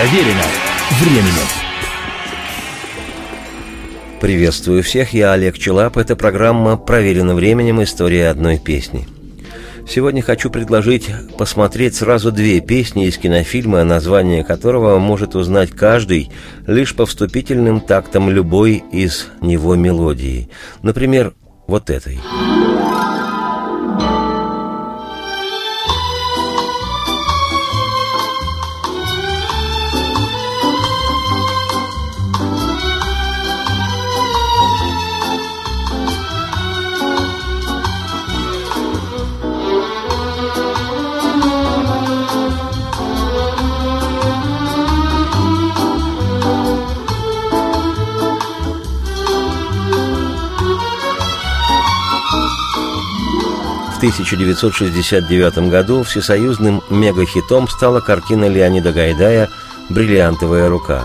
Проверено временем. Приветствую всех, я Олег Челап. Это программа «Проверено временем. История одной песни». Сегодня хочу предложить посмотреть сразу две песни из кинофильма, название которого может узнать каждый лишь по вступительным тактам любой из него мелодии. Например, вот этой. 1969 году всесоюзным мегахитом стала картина Леонида Гайдая «Бриллиантовая рука».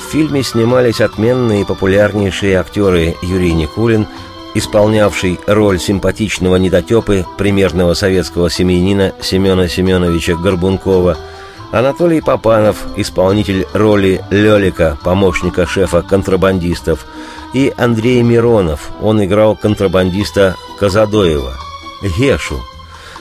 В фильме снимались отменные и популярнейшие актеры Юрий Никулин, исполнявший роль симпатичного недотепы примерного советского семьянина Семена Семеновича Горбункова, Анатолий Попанов, исполнитель роли Лелика, помощника шефа контрабандистов, и Андрей Миронов, он играл контрабандиста Казадоева – Гешу.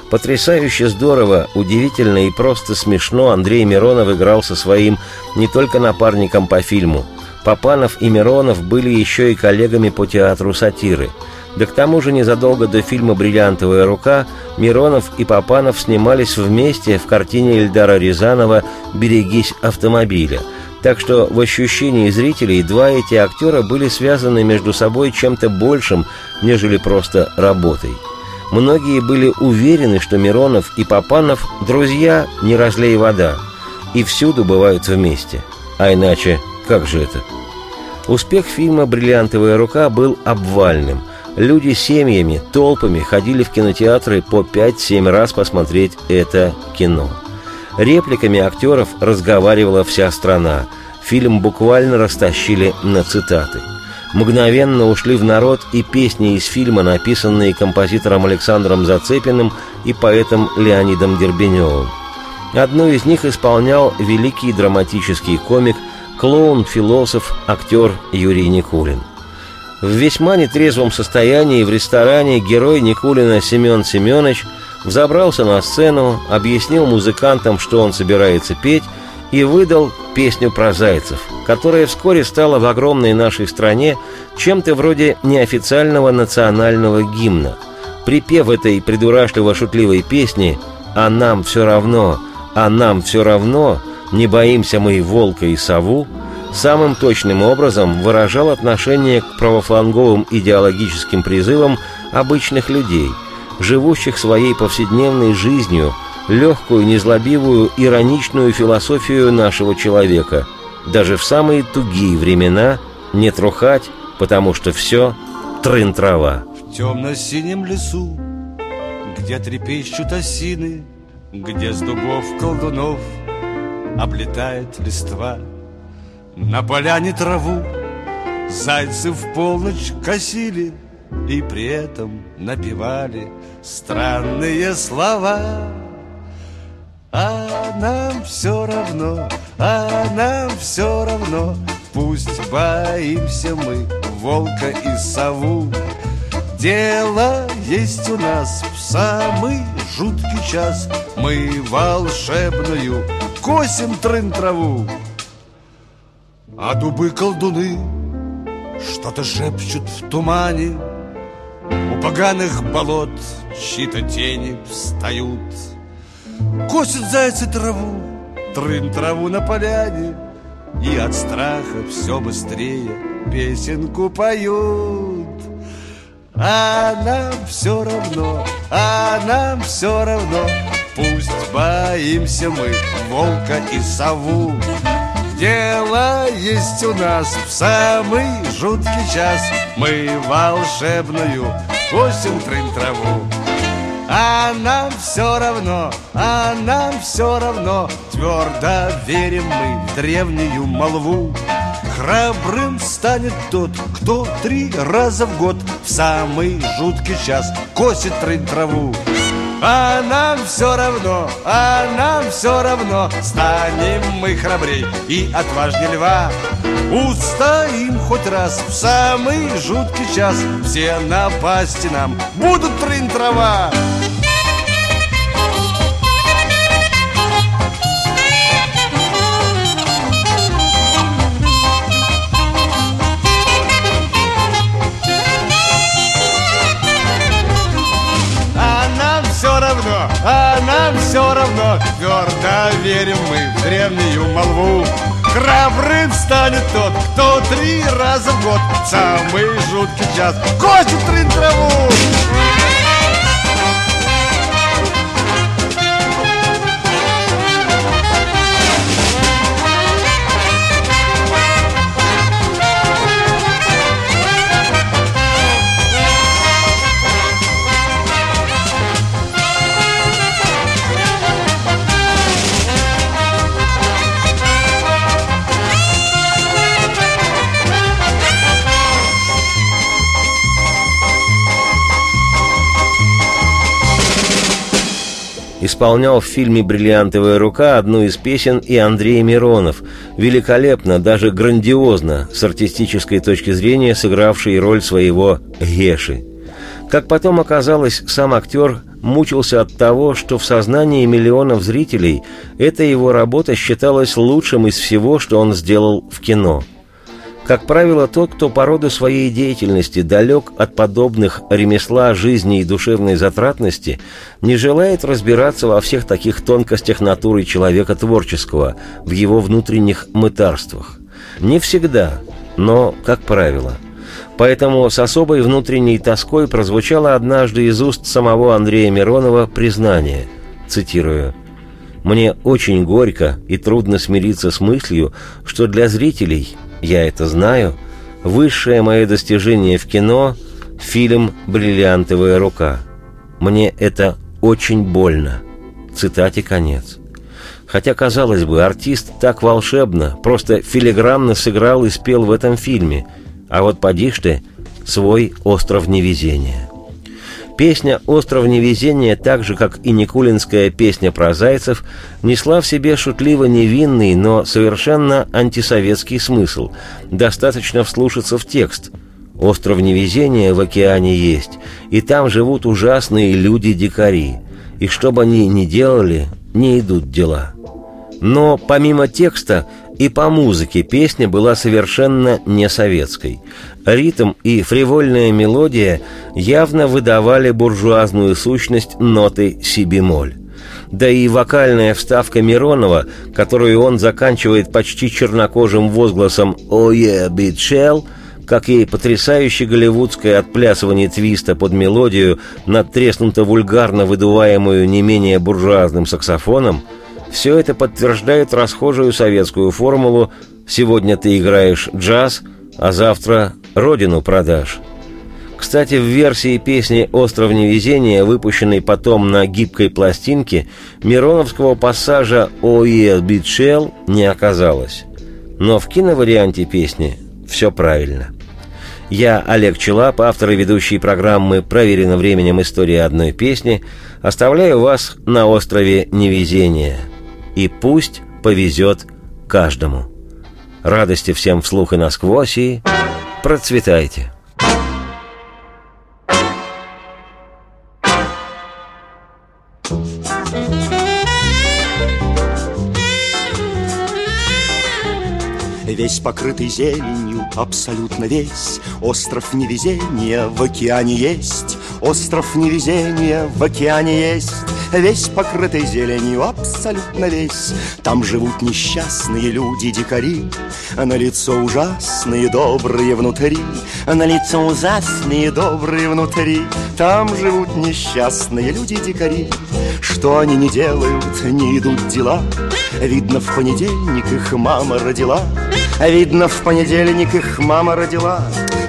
Потрясающе здорово, удивительно и просто смешно Андрей Миронов играл со своим не только напарником по фильму. Попанов и Миронов были еще и коллегами по театру сатиры. Да к тому же незадолго до фильма «Бриллиантовая рука» Миронов и Попанов снимались вместе в картине Эльдара Рязанова «Берегись автомобиля», так что в ощущении зрителей два эти актера были связаны между собой чем-то большим, нежели просто работой. Многие были уверены, что Миронов и Попанов – друзья, не разлей вода, и всюду бывают вместе. А иначе, как же это? Успех фильма «Бриллиантовая рука» был обвальным. Люди семьями, толпами ходили в кинотеатры по 5-7 раз посмотреть это кино. Репликами актеров разговаривала вся страна. Фильм буквально растащили на цитаты – Мгновенно ушли в народ и песни из фильма, написанные композитором Александром Зацепиным и поэтом Леонидом Дербеневым. Одну из них исполнял великий драматический комик, клоун, философ, актер Юрий Никулин. В весьма нетрезвом состоянии в ресторане герой Никулина Семен Семенович взобрался на сцену, объяснил музыкантам, что он собирается петь, и выдал песню про зайцев, которая вскоре стала в огромной нашей стране чем-то вроде неофициального национального гимна. Припев этой придурашливо-шутливой песни «А нам все равно, а нам все равно, не боимся мы волка и сову», самым точным образом выражал отношение к правофланговым идеологическим призывам обычных людей, живущих своей повседневной жизнью – легкую, незлобивую, ироничную философию нашего человека. Даже в самые тугие времена не трухать, потому что все трын-трава. В темно-синем лесу, где трепещут осины, где с дубов колдунов облетает листва, на поляне траву зайцы в полночь косили и при этом напевали странные слова. А нам все равно, а нам все равно. Пусть боимся мы волка и сову. Дело есть у нас в самый жуткий час. Мы волшебную косим трын-траву А дубы-колдуны что-то шепчут в тумане. У поганых болот чьи-то тени встают Косят зайцы траву, трын траву на поляне И от страха все быстрее песенку поют. А нам все равно, а нам все равно Пусть боимся мы волка и сову. Дело есть у нас в самый жуткий час. Мы волшебную косим трын траву а нам все равно, а нам все равно. Твердо верим мы в древнюю молву. Храбрым станет тот, кто три раза в год В самый жуткий час косит трынь траву. А нам все равно, а нам все равно. Станем мы храбрей и отважнее льва. Устоим хоть раз в самый жуткий час. Все напасти нам будут трын трава нам все равно. Твердо верим мы в древнюю молву. Храбрым станет тот, кто три раза в год. В самый жуткий час косит трын траву Исполнял в фильме «Бриллиантовая рука» одну из песен и Андрей Миронов, великолепно, даже грандиозно, с артистической точки зрения сыгравший роль своего Геши. Как потом оказалось, сам актер мучился от того, что в сознании миллионов зрителей эта его работа считалась лучшим из всего, что он сделал в кино – как правило, тот, кто по роду своей деятельности далек от подобных ремесла жизни и душевной затратности, не желает разбираться во всех таких тонкостях натуры человека творческого, в его внутренних мытарствах. Не всегда, но как правило. Поэтому с особой внутренней тоской прозвучало однажды из уст самого Андрея Миронова признание, цитирую, «Мне очень горько и трудно смириться с мыслью, что для зрителей – я это знаю, высшее мое достижение в кино – фильм «Бриллиантовая рука». Мне это очень больно. Цитате конец. Хотя, казалось бы, артист так волшебно, просто филигранно сыграл и спел в этом фильме, а вот поди ты, свой остров невезения. Песня «Остров невезения», так же, как и Никулинская песня про зайцев, несла в себе шутливо невинный, но совершенно антисоветский смысл. Достаточно вслушаться в текст. «Остров невезения в океане есть, и там живут ужасные люди-дикари, и что бы они ни делали, не идут дела». Но помимо текста и по музыке песня была совершенно не советской. Ритм и фривольная мелодия явно выдавали буржуазную сущность ноты си-бемоль. Да и вокальная вставка Миронова, которую он заканчивает почти чернокожим возгласом «Oh yeah, bitch shell», как и потрясающе голливудское отплясывание твиста под мелодию, надтреснуто вульгарно выдуваемую не менее буржуазным саксофоном – все это подтверждает расхожую советскую формулу «сегодня ты играешь джаз, а завтра родину продашь». Кстати, в версии песни «Остров невезения», выпущенной потом на гибкой пластинке, Мироновского пассажа «Oh yeah, beat shell» не оказалось. Но в киноварианте песни все правильно. Я, Олег Челап, автор и ведущий программы «Проверено временем. История одной песни», оставляю вас на острове Невезения – и пусть повезет каждому. Радости всем вслух и насквозь и процветайте! Весь покрытый зеленью, абсолютно весь. Остров невезения в океане есть. Остров невезения в океане есть. Весь покрытый зеленью, абсолютно весь. Там живут несчастные люди-дикари На лицо ужасные, добрые внутри. На лицо ужасные, добрые внутри. Там живут несчастные люди-дикари Что они не делают, не идут дела. Видно, в понедельник их мама родила. Видно, в понедельник их мама родила.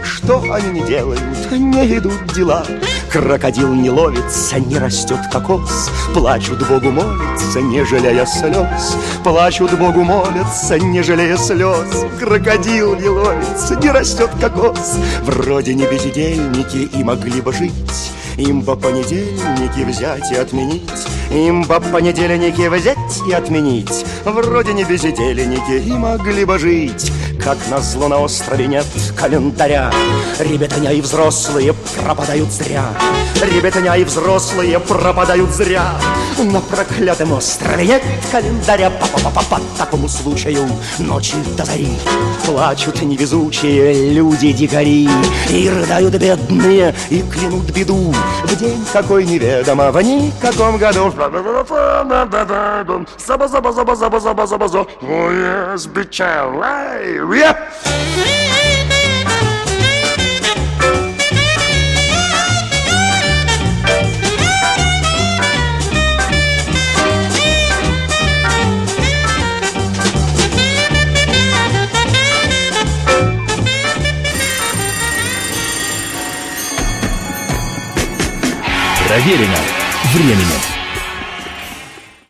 Что они не делают, не идут дела. Крокодил не ловится, не растет кокос. Плачут Богу молятся, не жалея слез. Плачут Богу молятся, не жалея слез. Крокодил не ловится, не растет кокос. Вроде не бездельники и могли бы жить Им бы понедельники взять и отменить. Им бы понедельники взять и отменить. Вроде не бездельники и могли бы жить Как назло на острове нет календаря. Ребятня и взрослые пропадают зря. Ребятня и взрослые пропадают зря. На проклятом острове нет календаря. По, -по, -по, -по По такому случаю ночи до зари Плачут невезучие люди-дикари И рыдают бедные, и клянут беду. В день какой неведомо, в никаком году. Заба, заба, заба, заба, yeah Проверено временем.